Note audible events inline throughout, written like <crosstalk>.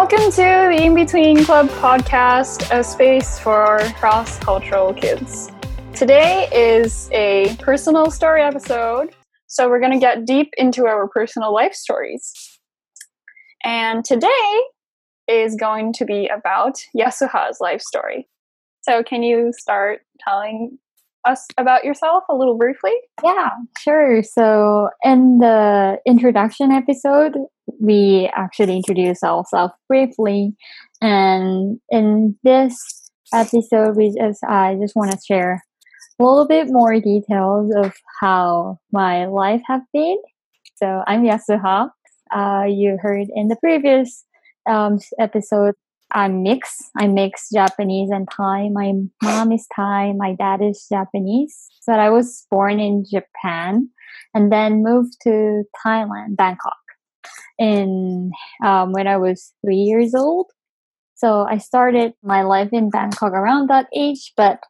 Welcome to the In Between Club podcast, a space for cross cultural kids. Today is a personal story episode, so we're going to get deep into our personal life stories. And today is going to be about Yasuha's life story. So, can you start telling us about yourself a little briefly? Yeah, sure. So, in the introduction episode, we actually introduced ourselves briefly. And in this episode, we just, I just want to share a little bit more details of how my life have been. So, I'm Yasuha. Uh, you heard in the previous um, episode I'm mixed. I mix Japanese and Thai. My mom is Thai. My dad is Japanese. But I was born in Japan and then moved to Thailand, Bangkok, in um, when I was three years old. So I started my life in Bangkok around that age. But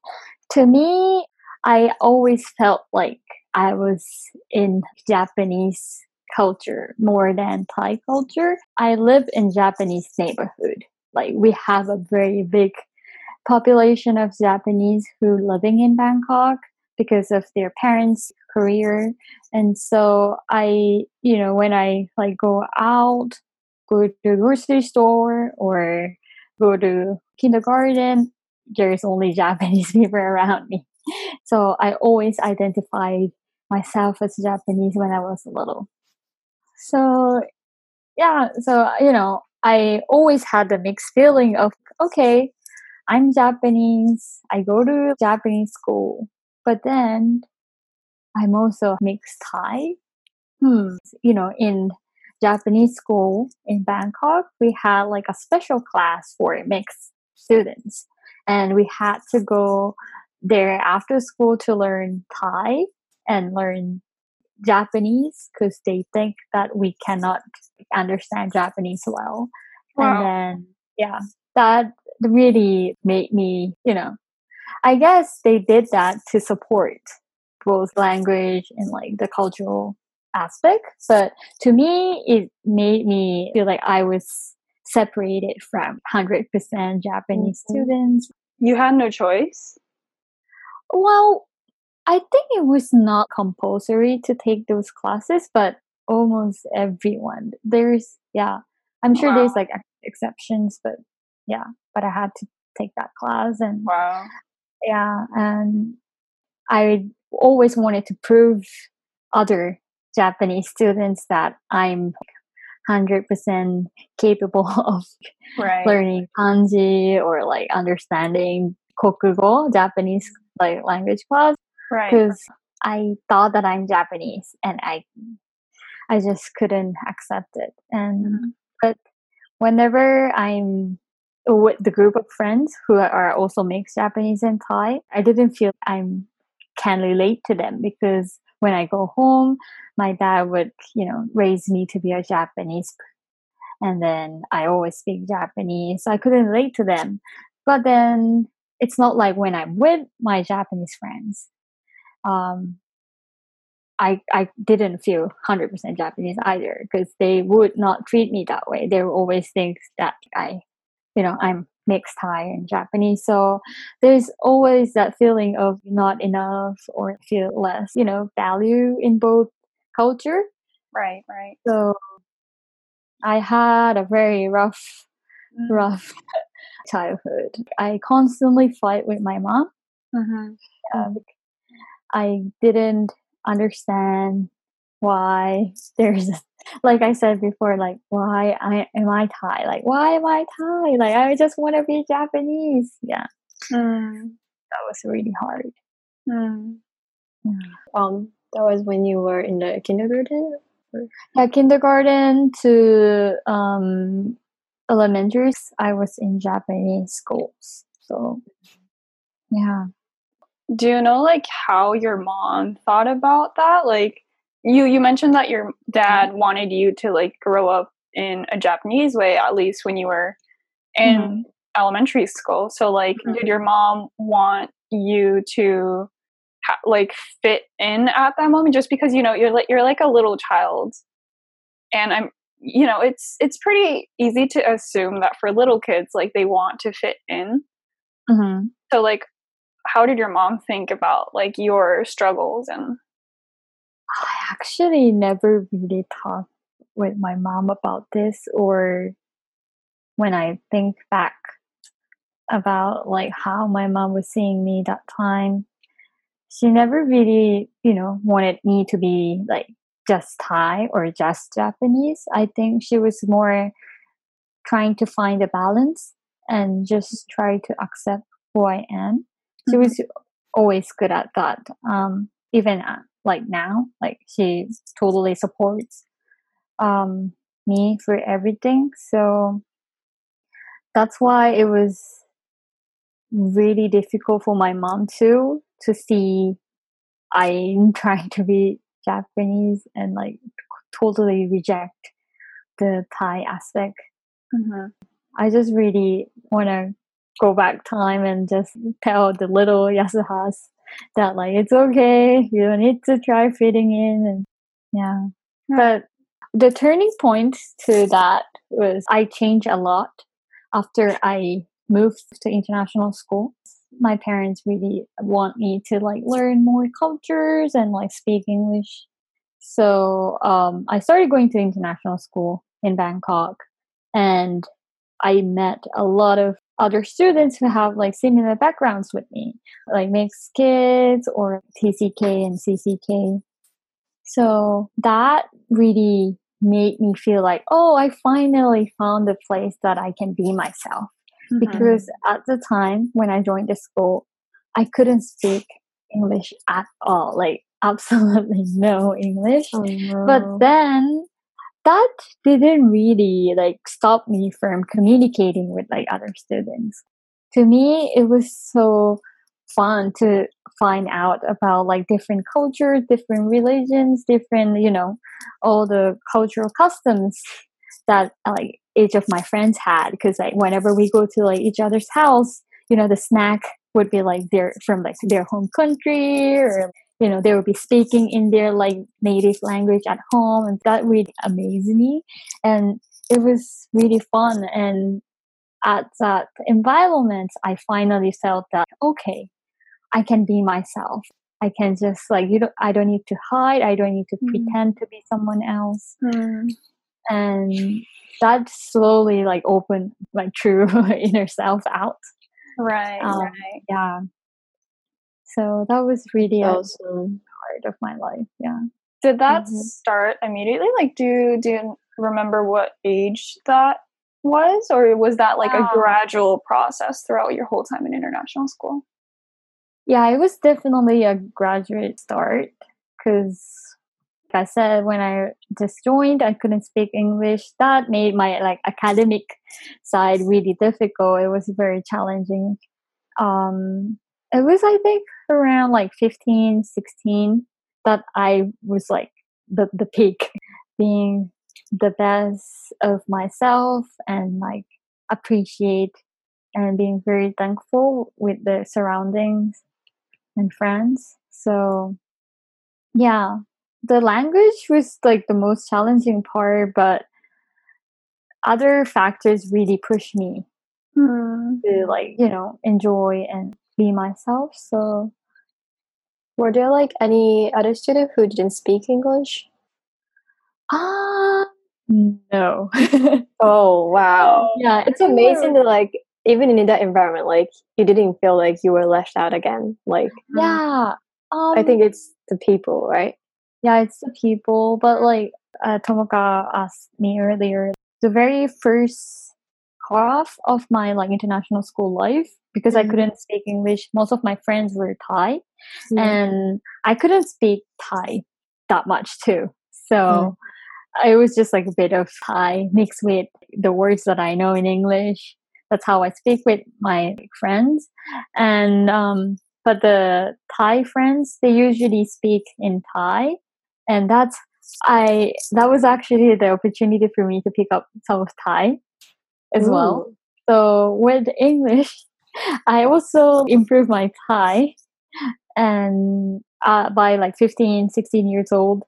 to me, I always felt like I was in Japanese culture more than Thai culture. I live in Japanese neighborhood like we have a very big population of Japanese who living in Bangkok because of their parents' career. And so I, you know, when I like go out, go to grocery store or go to kindergarten, there's only <laughs> Japanese people around me. So I always identified myself as Japanese when I was little. So yeah, so you know, I always had the mixed feeling of, okay, I'm Japanese, I go to Japanese school, but then I'm also mixed Thai. Hmm. You know, in Japanese school in Bangkok, we had like a special class for mixed students. And we had to go there after school to learn Thai and learn Japanese because they think that we cannot understand Japanese well. Wow. And then, yeah, that really made me, you know, I guess they did that to support both language and like the cultural aspect. But to me, it made me feel like I was separated from 100% Japanese mm-hmm. students. You had no choice? Well, I think it was not compulsory to take those classes, but almost everyone. There's, yeah, I'm sure wow. there's like exceptions, but yeah, but I had to take that class and wow. Yeah, and I always wanted to prove other Japanese students that I'm 100% capable <laughs> of right. learning kanji or like understanding kokugo, Japanese like language class right. because i thought that i'm japanese and i i just couldn't accept it. And mm-hmm. but whenever i'm with the group of friends who are also mixed japanese and thai i didn't feel i'm can relate to them because when i go home my dad would you know raise me to be a japanese and then i always speak japanese. So i couldn't relate to them. But then it's not like when i'm with my japanese friends um, I I didn't feel hundred percent Japanese either because they would not treat me that way. They always think that I, you know, I'm mixed Thai and Japanese. So there's always that feeling of not enough or feel less, you know, value in both culture. Right, right. So I had a very rough, mm. rough <laughs> childhood. I constantly fight with my mom. Mm-hmm. Uh, I didn't understand why <laughs> there's like I said before, like why I am I Thai? Like why am I Thai? Like I just want to be Japanese. Yeah, mm. that was really hard. Mm. Yeah. Um, that was when you were in the kindergarten. Yeah, kindergarten to um elementary. I was in Japanese schools, so yeah do you know like how your mom thought about that like you you mentioned that your dad mm-hmm. wanted you to like grow up in a japanese way at least when you were in mm-hmm. elementary school so like mm-hmm. did your mom want you to ha- like fit in at that moment just because you know you're like you're like a little child and i'm you know, it's it's pretty easy to assume that for little kids, like they want to fit in. Mm-hmm. So, like, how did your mom think about like your struggles and? I actually never really talked with my mom about this, or when I think back about like how my mom was seeing me that time, she never really, you know, wanted me to be like just Thai or just Japanese. I think she was more trying to find a balance and just try to accept who I am. She Mhm. was always good at that. Um, even uh, like now, like she totally supports um, me for everything. So that's why it was really difficult for my mom too to see I'm <laughs> trying to be Japanese and like totally reject the Thai aspect. Mhm. I just really want to go back time and just tell the little Yasuhas that like it's okay, you don't need to try fitting in and yeah. But the turning point to that was I changed a lot after I moved to international school. My parents really want me to like learn more cultures and like speak English. So um, I started going to international school in Bangkok, and I met a lot of other students who have like similar backgrounds with me, like mixed kids or TCK and CCK. So that really made me feel like, oh, I finally found a place that I can be myself Mhm. because at the time when I joined the school, I couldn't speak English at all, like <laughs> absolutely no English. Oh, no. But then that didn't really like stop me from communicating with like other students. To me, it was so fun to find out about like different cultures, different religions, different, you know, all the cultural customs that like each of my friends had because like whenever we go to like each other's house you know the snack would be like their from like their home country or you know they would be speaking in their like native language at home and that really amazed me and it was really fun and at that environment i finally felt that okay i can be myself i can just like you don't i don't need to hide i don't need to Mhm. pretend to be someone else Mm. and that slowly like opened my true <laughs> inner self out Right, Um, right. yeah so that was really a awesome. part of my life yeah Did that Mhm. start immediately? Like, do you, do you remember what age that was, or was that like a gradual process throughout your whole time in international school? yeah it was definitely a graduate start because like i said when i just joined i couldn't speak english that made my like academic side really difficult it was very challenging um it was i think around like 15 16 that i was like the, the peak <laughs> being the best of myself and like appreciate and being very thankful with the surroundings and friends. So, yeah, the language was like the most challenging part, but other factors really pushed me Hmm. to like, you know, enjoy and be myself. So, Were there like any other student who didn't speak English? ah, no. <laughs> Oh wow. yeah, It's amazing that like even in that environment, like you didn't feel like you were left out again. Like Yeah. Um, I think it's the people, right? yeah, it's the people. But like uh, Tomoka asked me earlier, the very first half of my like international school life, because I Mhm. couldn't speak English, most of my friends were Thai, Mm. and I couldn't speak Thai that much too. So Mm. it was just like a bit of Thai mixed with the words that I know in English. That's how I speak with my friends, and um, but the Thai friends they usually speak in Thai, and that's I that was actually the opportunity for me to pick up some of Thai as well. So with English, I also improved my Thai, and uh, by like 15, 16 years old,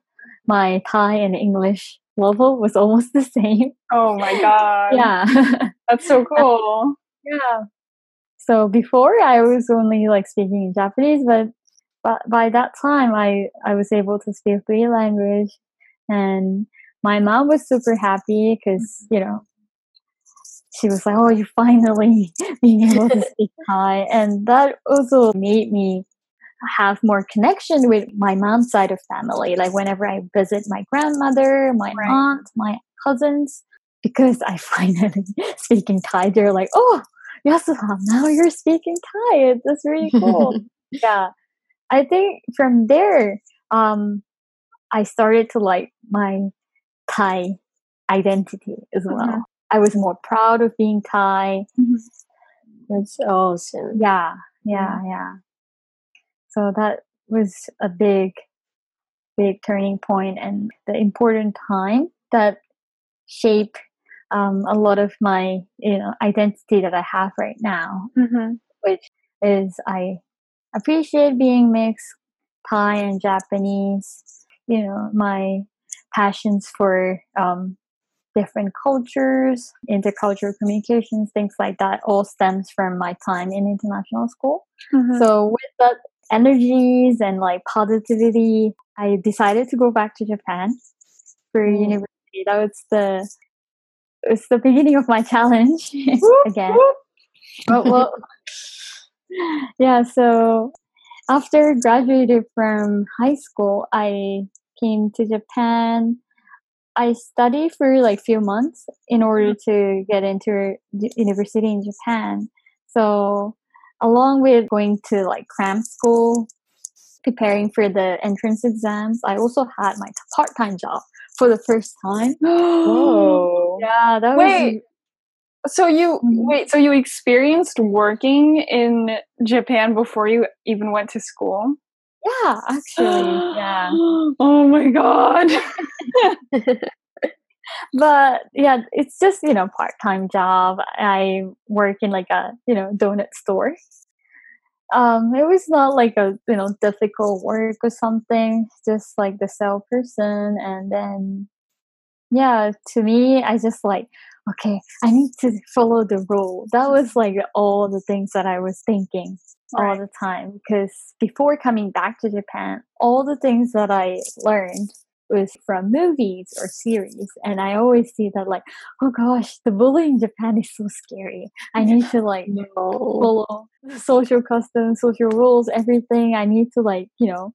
my Thai and English level was <laughs> almost the same. Oh my god. Yeah. <laughs> That's so cool. yeah. So before I was only like speaking in Japanese, but but by that time I I was able to speak three language, and my mom was super happy because you know she was like, "Oh, you finally <laughs> being able to <laughs> speak Thai," and that also made me have more connection with my mom's side of family. Like whenever I visit my grandmother, my Right. aunt, my cousins, because I <laughs> finally speaking Thai, they're like, "Oh, Yasuha, now you're speaking Thai. That's really cool." yeah, I think from there, um, I started to like my Thai identity as well. I was more proud of being Thai. That's awesome. Yeah, yeah, yeah. So that was a big, big turning point and the important time that shaped um, a lot of my you know identity that I have right now, Mhm. which is I appreciate being mixed Thai and Japanese. You know my passions for um, different cultures, intercultural communications, things like that, all stems from my time in international school. Mhm. So with that energies and like positivity, I decided to go back to Japan for Mm. university. That was the it's the beginning of my challenge <laughs> again. Well, well, yeah. So after graduated from high school, I came to Japan. I studied for like few months in order to get into university in Japan. So along with going to like cram school, preparing for the entrance exams, I also had my part-time job for the first time. <gasps> Whoa. Yeah, that Wait. So you Mhm. wait. So you experienced working in Japan before you even went to school? Yeah, actually, yeah. <gasps> Oh my god. <laughs> But yeah, it's just you know part-time job. I work in like a you know donut store. Um, it was not like a you know difficult work or something. Just like the salesperson, and then yeah, to me, I just like okay, I need to follow the rule. That was like all the things that I was thinking all the time because before coming back to Japan, all the things that I learned was from movies or series, and I always see that like, oh gosh, the bullying in Japan is so scary. I <laughs> need to like No. follow social customs, social rules, everything. I need to like you know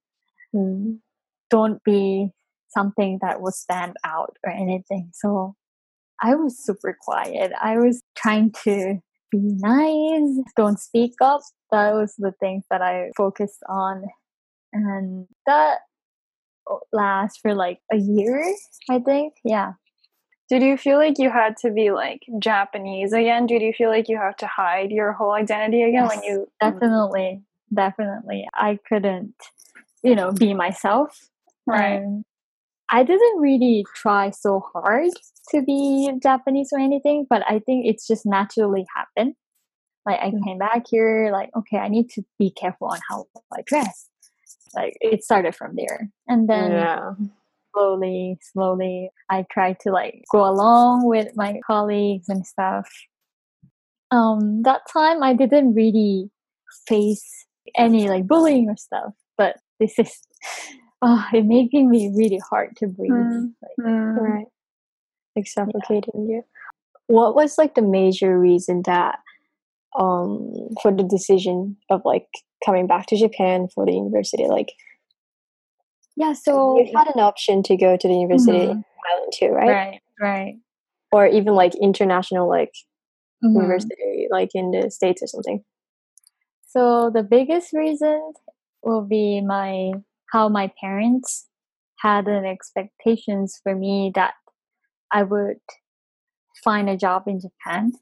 Mm. don't be something that will stand out or anything. So I was super quiet. I was trying to be nice, don't speak up. That was the things that I focused on. And that lasts for like a year, I think. Yeah. Did you feel like you had to be like Japanese again? Did you feel like you have to hide your whole identity again when you Definitely. Definitely. I couldn't, you know, be myself. right? I didn't really try so hard to be Japanese or anything, but I think it's just naturally happened. Like I Mm. came back here, like okay, I need to be careful on how I dress. Like it started from there, and then yeah. slowly, slowly, I tried to like go along with my colleagues and stuff. Um, that time I didn't really face any like bullying or stuff, but this is, <laughs> oh, it making me really hard to breathe. Mm. Like, Mm. Right. Like suffocating you. What was like the major reason that um for the decision of like coming back to Japan for the university? Like yeah, so you had an option to go to the university in Mhm. Thailand too, right? right, right. Or even like international like Mhm. university like in the States or something. So the biggest reason will be my how my parents had an expectations for me that I would find a job in Japan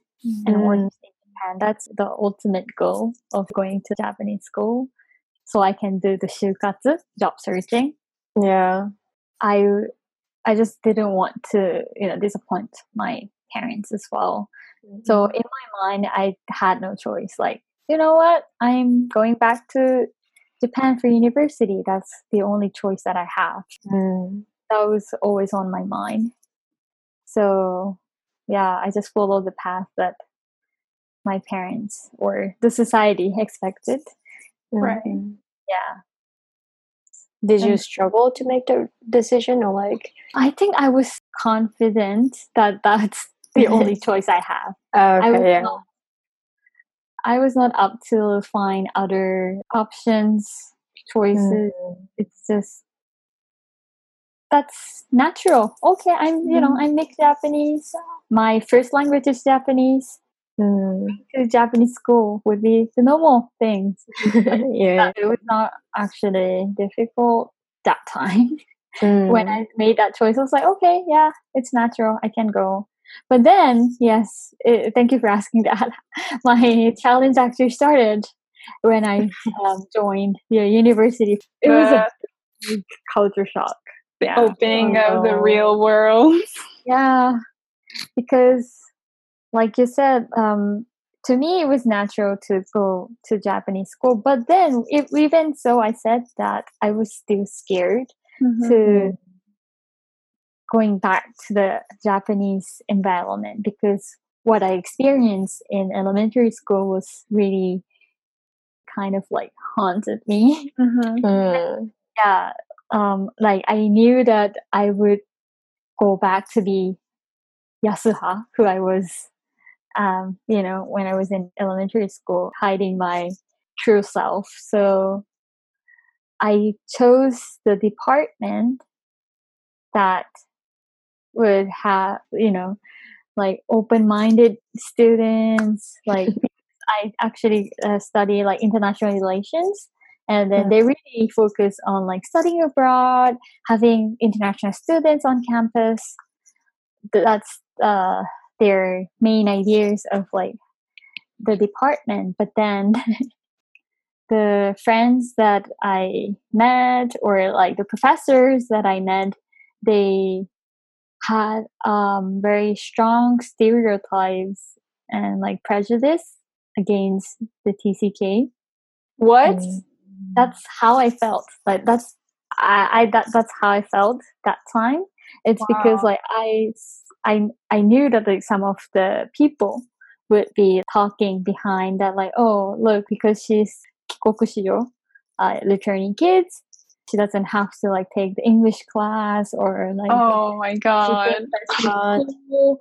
and work in mm-hmm. Japan. That's the ultimate goal of going to Japanese school. So I can do the shukatsu, job searching. Yeah. I I just didn't want to, you know, disappoint my parents as well. So mm-hmm. in my mind, I had no choice. Like, you know what? I'm going back to Japan for university. That's the only choice that I have. Mm. That was always on my mind. So yeah, I just followed the path that my parents or the society expected. Right. Mhm. Yeah. Did you struggle to make the decision or like I think I was confident that that's the only <laughs> choice I have. oh, I was okay, yeah. not I was not up to find other options, choices. Mm. It's just that's natural. Okay, I'm you know, I'm mixed Japanese. My first language is Japanese. Mm. To Japanese school would be the normal thing. <laughs> yeah. It was not actually difficult that time. <laughs> when Mm. I made that choice, I was like, okay, yeah, it's natural. I can go. But then, yes, eh, thank you for asking <laughs> that. My challenge actually started when I um, <laughs> joined the university. It was a big culture shock. Yeah. opening of the Oh. real world. <laughs> Yeah, because like you said, um, to me it was natural to go to Japanese school. But then, even so, I said that I was still scared Mm-hmm. to going back to the Japanese environment because what I experienced in elementary school was really kind of like haunted me. <laughs> Mm-hmm. Mm. yeah, um, like I knew that I would go back to be Yasuha, who I was, um, you know, when I was in elementary school, hiding my true self. So I chose the department that would have, you know, like open-minded students. Like <laughs> I actually uh, study like international relations, and then they really focus on like studying abroad, having international students on campus. That's uh, their main ideas of like the department. But then <laughs> the friends that I met or like the professors that I met, they had um, very strong stereotypes and like prejudice against the TCK. What? Mm. That's how I felt. Like that's I, I that that's how I felt that time. It's because Wow. I I knew that like some of the people would be talking behind that like oh look because she's kikokushijo, uh, returning kids she doesn't have to like take the English class or like Oh my <laughs> god. thinks that she's God. cool.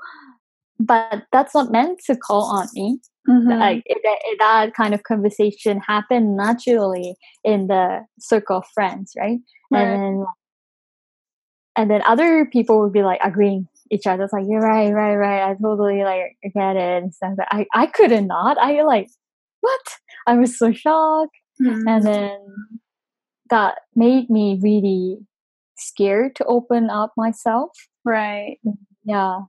but that's not meant to call on me Mhm. like it, it- that kind of conversation happened naturally in the circle of friends right Right. and then and then other people would be like agreeing each other it's like you're right right right i totally like get it and stuff but i i couldn't not i like what i was so shocked Mhm. and then that made me really scared to open up myself. Right. Mm, yeah.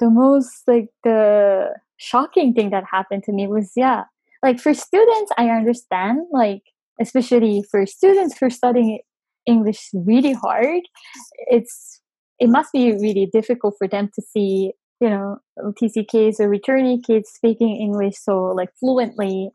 The most like the shocking thing that happened to me was yeah like for students i understand like especially for students who are studying english really hard it's it must be really difficult for them to see you know tck's or returnee kids speaking english so like fluently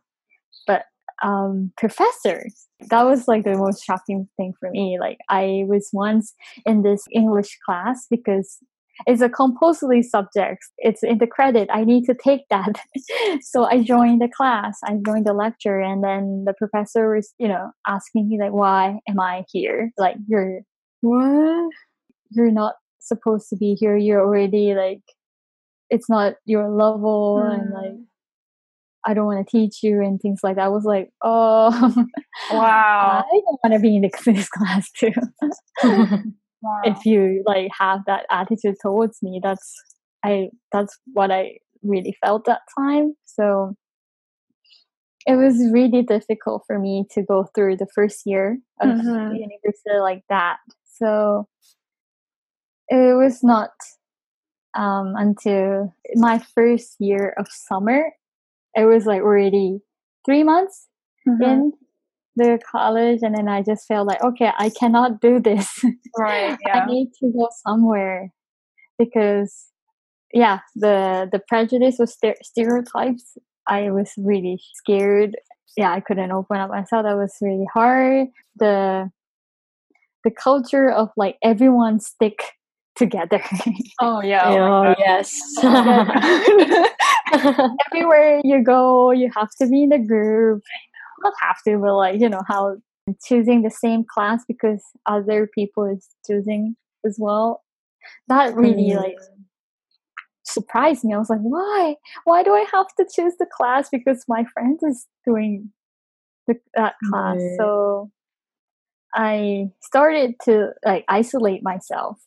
um professors that was like the most shocking thing for me like i was once in this english class because it's a compulsory subject. It's in the credit. I need to take that. <laughs> so I joined the class. I joined the lecture, and then the professor was, you know, asking me like, "Why am I here? Like, you're What? you're not supposed to be here. You're already like, it's not your level, and like, I don't want to teach you and things like that." I was like, "Oh, <laughs> Wow. I don't want to be in <laughs> this class too." <laughs> wow. if you like have that attitude towards me that's i that's what i really felt that time so it was really difficult for me to go through the first year of Mhm. university like that so it was not um, until my first year of summer it was like already three months Mhm. in the college and then i just felt like okay i cannot do this Right. <laughs> I need to go somewhere because yeah, the the prejudice was stere- stereotypes. I was really scared. Yeah, I couldn't open up myself. That was really hard. The the culture of like everyone stick together. Oh yeah. Oh, <laughs> yes. <laughs> <laughs> Everywhere you go, you have to be in the group. Not have to, but like you know how choosing the same class because other people is choosing as well. That really Mm. like surprised me. I was like, why? Why do I have to choose the class because my friend is doing the, that class? Yeah. So I started to like isolate myself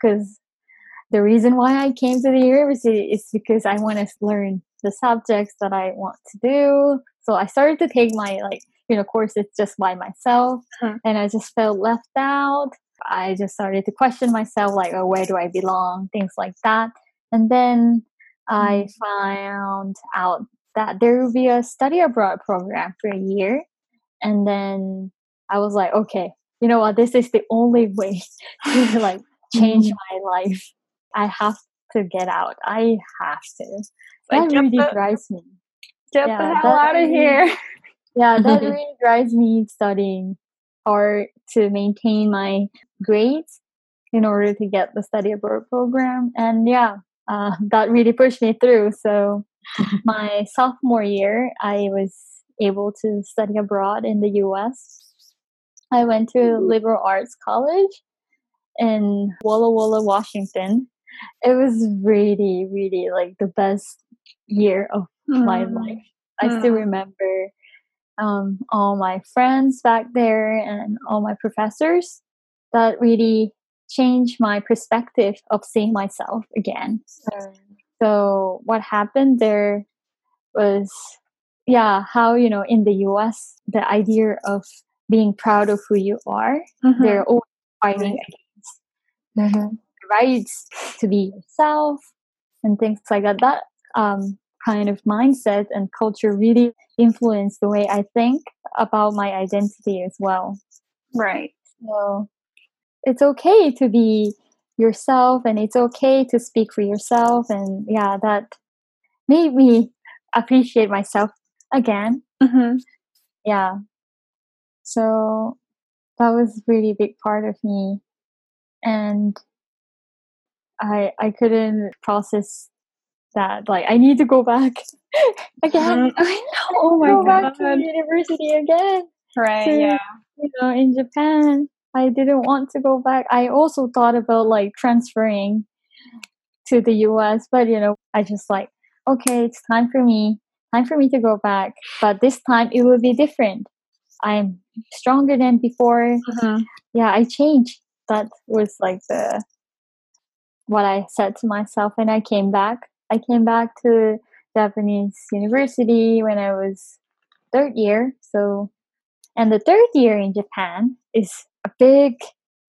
because the reason why I came to the university is because I want to learn the subjects that I want to do. So I started to take my like you know courses just by myself, Mhm. and I just felt left out. I just started to question myself, like, oh, where do I belong? Things like that. And then I found out that there will be a study abroad program for a year, and then I was like, okay, you know what? This is the only way <laughs> to like change my life. I have to get out. I have to. Like, that really the- drives me. Get Yeah, the hell out of really- here. <laughs> Yeah, that <laughs> really drives me studying hard to maintain my grades in order to get the study abroad program. And yeah, uh, <laughs> that really pushed me through. So my sophomore year, I was able to study abroad in the US. I went to liberal arts college in Walla Walla, Washington. It was really, really like the best year of my Mm. life. I still Mm. remember um, all my friends back there and all my professors. That really changed my perspective of seeing myself again. So what happened there was, yeah, how you know in the U.S. the idea of being proud of who you are, Mhm. they're always fighting against Mhm. Rights to be yourself and things like that. That um, kind of mindset and culture really influenced the way I think about my identity as well. right. So it's okay to be yourself and it's okay to speak for yourself. And yeah, that made me appreciate myself again. Mhm. Yeah. So that was really big part of me. And I I couldn't process that like I need to go back <laughs> again. <laughs> I know. Oh my go back to god. university again. Right. to- Yeah. You know, in Japan. I didn't want to go back. I also thought about like transferring to the US, but you know, I just like, okay, it's time for me, time for me to go back. But this time it will be different. I'm stronger than before. Mhm. Yeah, I changed. That was like the what I said to myself when I came back. I came back to Japanese university when I was third year. So, and the third year in Japan is a big,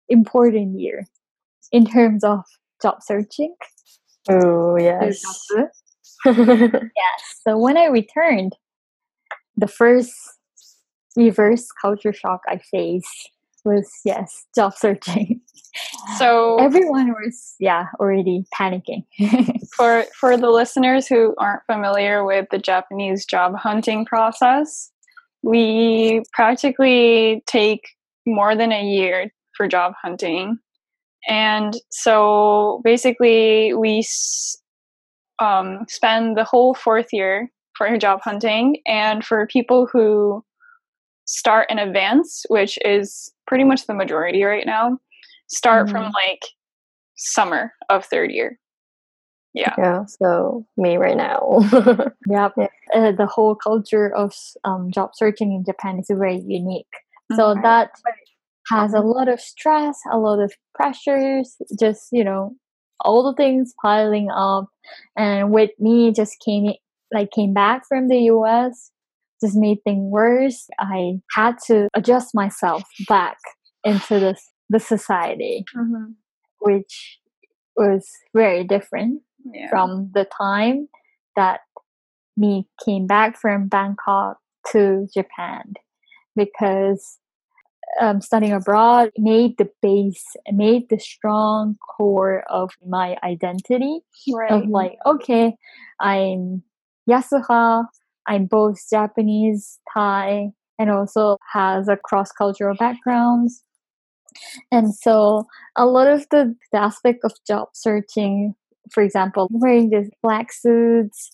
important year in terms of job searching. Oh, yes. <laughs> Yes. So when I returned, the first reverse culture shock I faced was yes, job searching. So Everyone was yeah already panicking. <laughs> for for the listeners who aren't familiar with the Japanese job hunting process, we practically take more than a year for job hunting. And so basically, we s- um, spend the whole fourth year for job hunting. And for people who start in advance, which is pretty much the majority right now, start from Mhm. like summer of third year. Yeah. yeah, so me right now. <laughs> yep. Yeah. Uh, the whole culture of um, job searching in Japan is very unique. So Mhm. that has a lot of stress, a lot of pressures, just you know, all the things piling up. And with me, just came i- like came back from the U.S. Just made things worse. I had to adjust myself back into the the society, Mhm. which was very different Yeah. from the time that me came back from Bangkok to Japan because um, studying abroad made the base, made the strong core of my identity right. of like, okay, I'm Yasuha, I'm both Japanese, Thai, and also has a cross cultural background. And so a lot of the, the aspect of job searching, for example, wearing these black suits,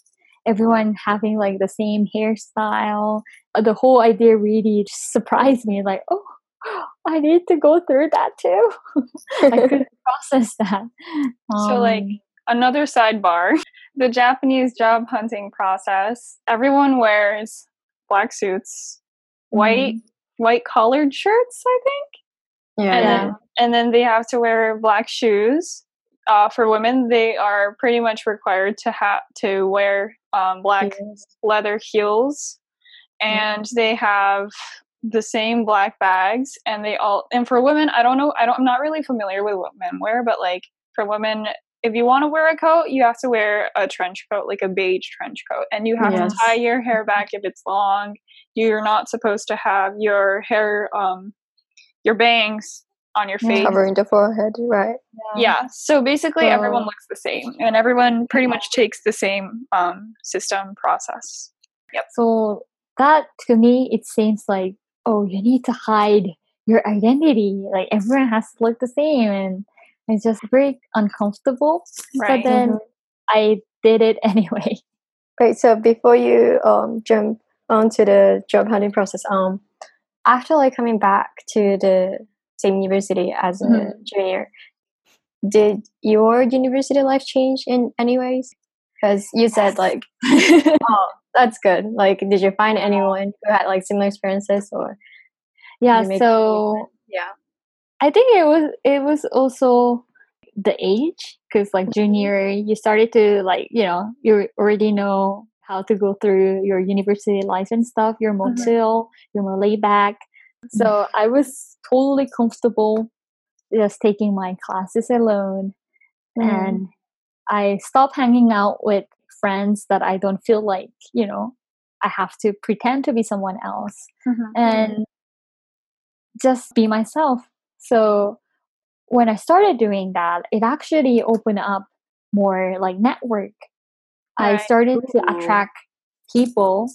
everyone having like the same hairstyle, uh, the whole idea really surprised me. Like, oh, <gasps> I need to go through that too. <laughs> I couldn't <laughs> process that. Um, so, like, um, another sidebar <laughs> the Japanese job hunting process, everyone wears black suits, white, mm-hmm. white collared shirts, I think. Yeah. And, yeah. Then, and then they have to wear black shoes. Uh, for women, they are pretty much required to have to wear um, black heels. leather heels, and mm-hmm. they have the same black bags and they all and for women i don't know i don't i'm not really familiar with what men wear but like for women if you want to wear a coat you have to wear a trench coat like a beige trench coat and you have yes. to tie your hair back if it's long you're not supposed to have your hair um your bangs on your face covering the forehead right yeah, yeah. so basically everyone looks the same and everyone pretty much takes the same um system process yep so that to me it seems like oh, you need to hide your identity. Like everyone has to look the same, and it's just very uncomfortable. Right. But then mm-hmm. I did it <laughs> anyway. Right. So before you um, jump onto the job hunting process, um, after like coming back to the same university as a mm-hmm. junior, did your university life change in any ways? Because you said like, <laughs> oh, that's good. Like, did you find anyone who had like similar experiences or? Yeah. So yeah, I think it was it was also the age because like mm-hmm. junior you started to like you know you already know how to go through your university life and stuff you're more mm-hmm. chill you're more laid back so mm-hmm. i was totally comfortable just taking my classes alone mm. and i stopped hanging out with friends that I don't feel like, you know, I have to pretend to be someone else mm-hmm. and just be myself. So when I started doing that, it actually opened up more like network. Right. I started to attract people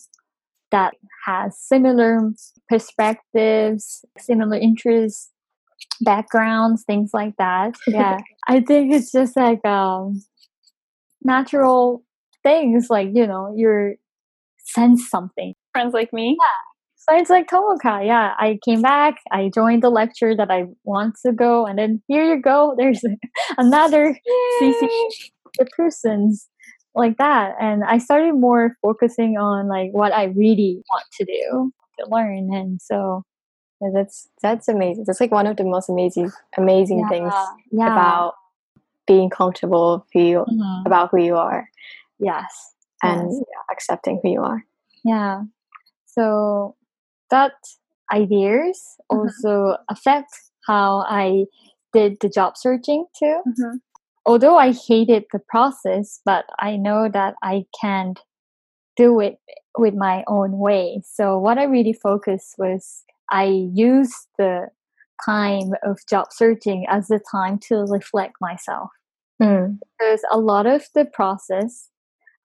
that has similar perspectives, similar interests, backgrounds, things like that. Yeah. <laughs> I think it's just like um natural things like you know you're sense something. Friends like me? Yeah. So it's like tomoka yeah i came back i joined the lecture that i want to go and then here you go there's <laughs> another cc the persons like that and i started more focusing on like what i really want to do to learn and so yeah, that's that's amazing that's like one of the most amazing amazing yeah, things yeah. about being comfortable feel mm-hmm. about who you are Yes. And yes. accepting who you are. Yeah. So that ideas mm-hmm. also affect how I did the job searching too. Mm-hmm. Although I hated the process, but I know that I can't do it with my own way. So what I really focused was I used the time of job searching as the time to reflect myself. Mm. Because a lot of the process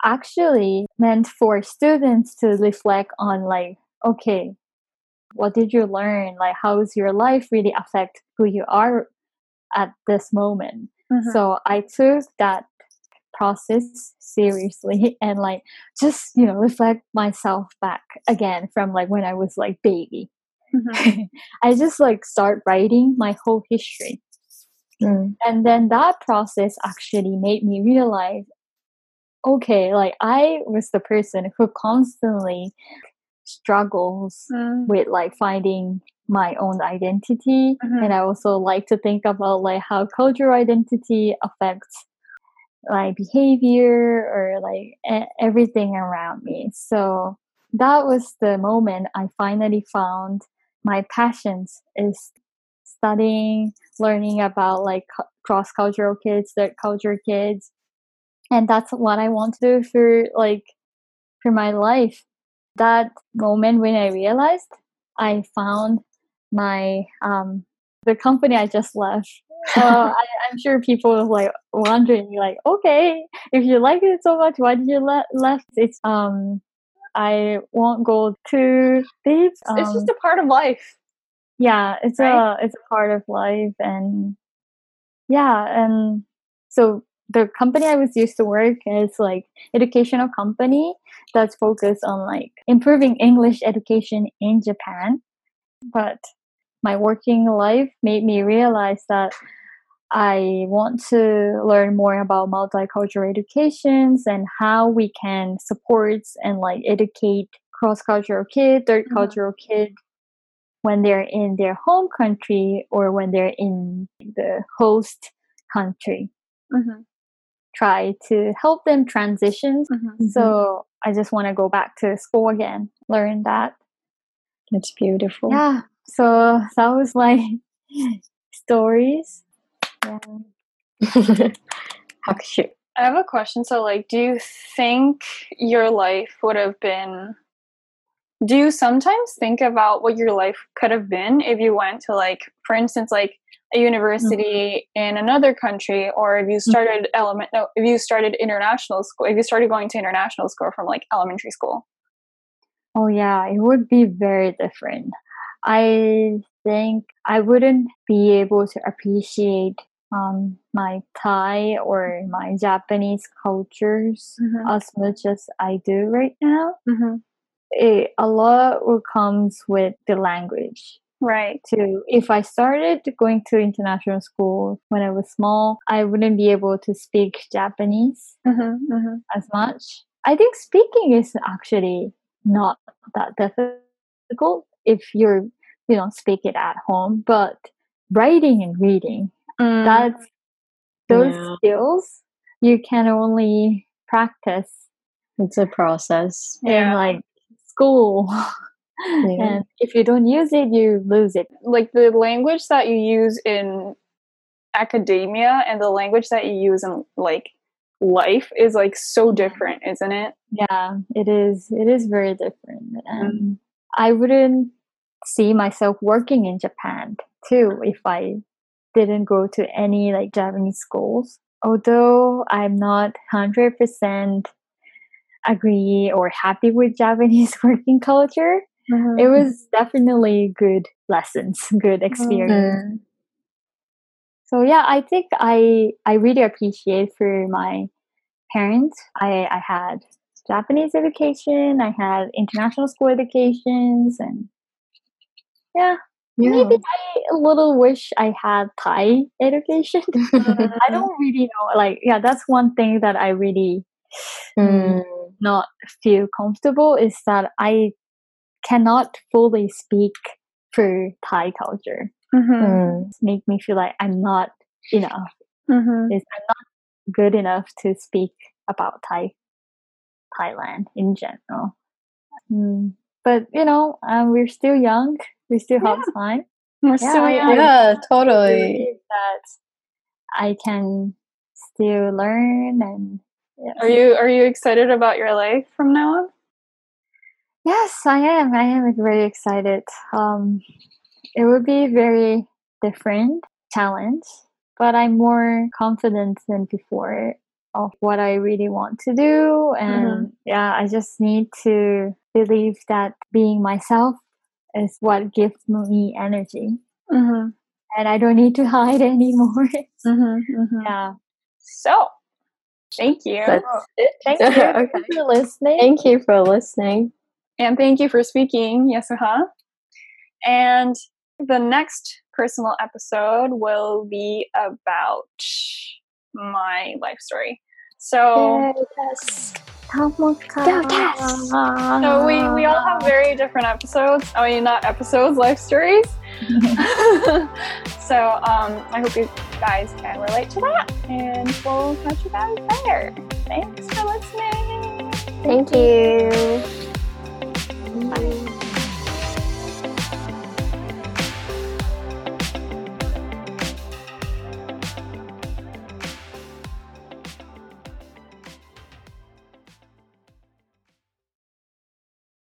actually meant for students to reflect on like okay what did you learn like how does your life really affect who you are at this moment mm-hmm. so i took that process seriously <laughs> and like just you know reflect myself back again from like when i was like baby mm-hmm. <laughs> i just like start writing my whole history mm. and then that process actually made me realize okay, like I was the person who constantly struggles mm. with like finding my own identity mm-hmm. and i also like to think about like how cultural identity affects like behavior or like everything around me so that was the moment i finally found my passions is studying learning about like cross cultural kids third culture kids and that's what i want to do for like for my life that moment when i realized i found my um the company i just left. So <laughs> I, am sure people are like wondering like okay if you like it so much why did you le- left it's um i won't go too deep um, it's just um a part of life. Yeah it's Right? a it's a part of life and yeah and so the company i was used to work is like educational company that's focused on like improving english education in japan. But my working life made me realize that i want to learn more about multicultural educations and how we can support and like educate cross-cultural kid third Mhm. cultural kid when they're in their home country or when they're in the host country Mm-hmm. try to help them transition Mm-hmm. so i just want to go back to school again learn that It's beautiful. yeah so that was my <laughs> stories yeah. <laughs> Hakushu. I have a question. So, like, do you think your life would have been? Do you sometimes think about what your life could have been if you went to, like, for instance, like a university mm-hmm. in another country, or if you mm-hmm. started element, no, if you started international school, if you started going to international school from like elementary school? Oh yeah, it would be very different. I think I wouldn't be able to appreciate um, my Thai or my Japanese cultures Mm-hmm. as much as I do right now. Mm-hmm. It, a lot comes with the language. Right. Too. If I started going to international school when I was small, I wouldn't be able to speak Japanese Mm-hmm. Mm-hmm. as much. I think speaking is actually not that difficult if you're you know speak it at home, but writing and reading Mm. that's those Yeah. skills you can only practice It's a process. in Yeah. like school. <laughs> and if you don't use it, you lose it. like the language that you use in academia and the language that you use in like life is like so different, isn't it? Yeah, it is. It is very different, and I wouldn't see myself working in Japan too if I didn't go to any like Japanese schools. Although I'm not hundred percent agree or happy with Japanese <laughs> working culture, it was definitely good lessons, <laughs> good experience. Mm. So yeah, I think I I really appreciate for my parents. I I had Japanese education, I had international school educations, and yeah, Yeah. maybe I a little wish I had Thai education. <laughs> I don't really know. Like yeah, that's one thing that I really Mm. not feel comfortable is that I cannot fully speak for Thai culture. Mm-hmm. Mm. Make me feel like I'm not enough. Mm-hmm. is I'm not good enough to speak about Thai, Thailand in general. Mm. But you know, um, we're still young. We still have time. <laughs> We're Yeah, so I- young. I- Yeah, I totally. believe that I can still learn and yes. Are you are you excited about your life from now on? Yes, I am. I am very excited. Um, it would be very different challenge, but I'm more confident than before of what I really want to do. And yeah, I just need to believe that being myself is what gives me energy. Mm-hmm. And I don't need to <laughs> hide anymore. Mm-hmm. yeah. So, thank you, Thank <laughs> you Okay. for listening. Thank you for listening. and thank you for speaking, Yasuha. And the next personal episode will be about my life story. So. yes. Go Cass. So we, we all have very different episodes. I mean, not episodes, life stories. <laughs> so um, I hope you guys can relate to that, and we'll catch you guys there. Thanks for listening. Thank you. Bye.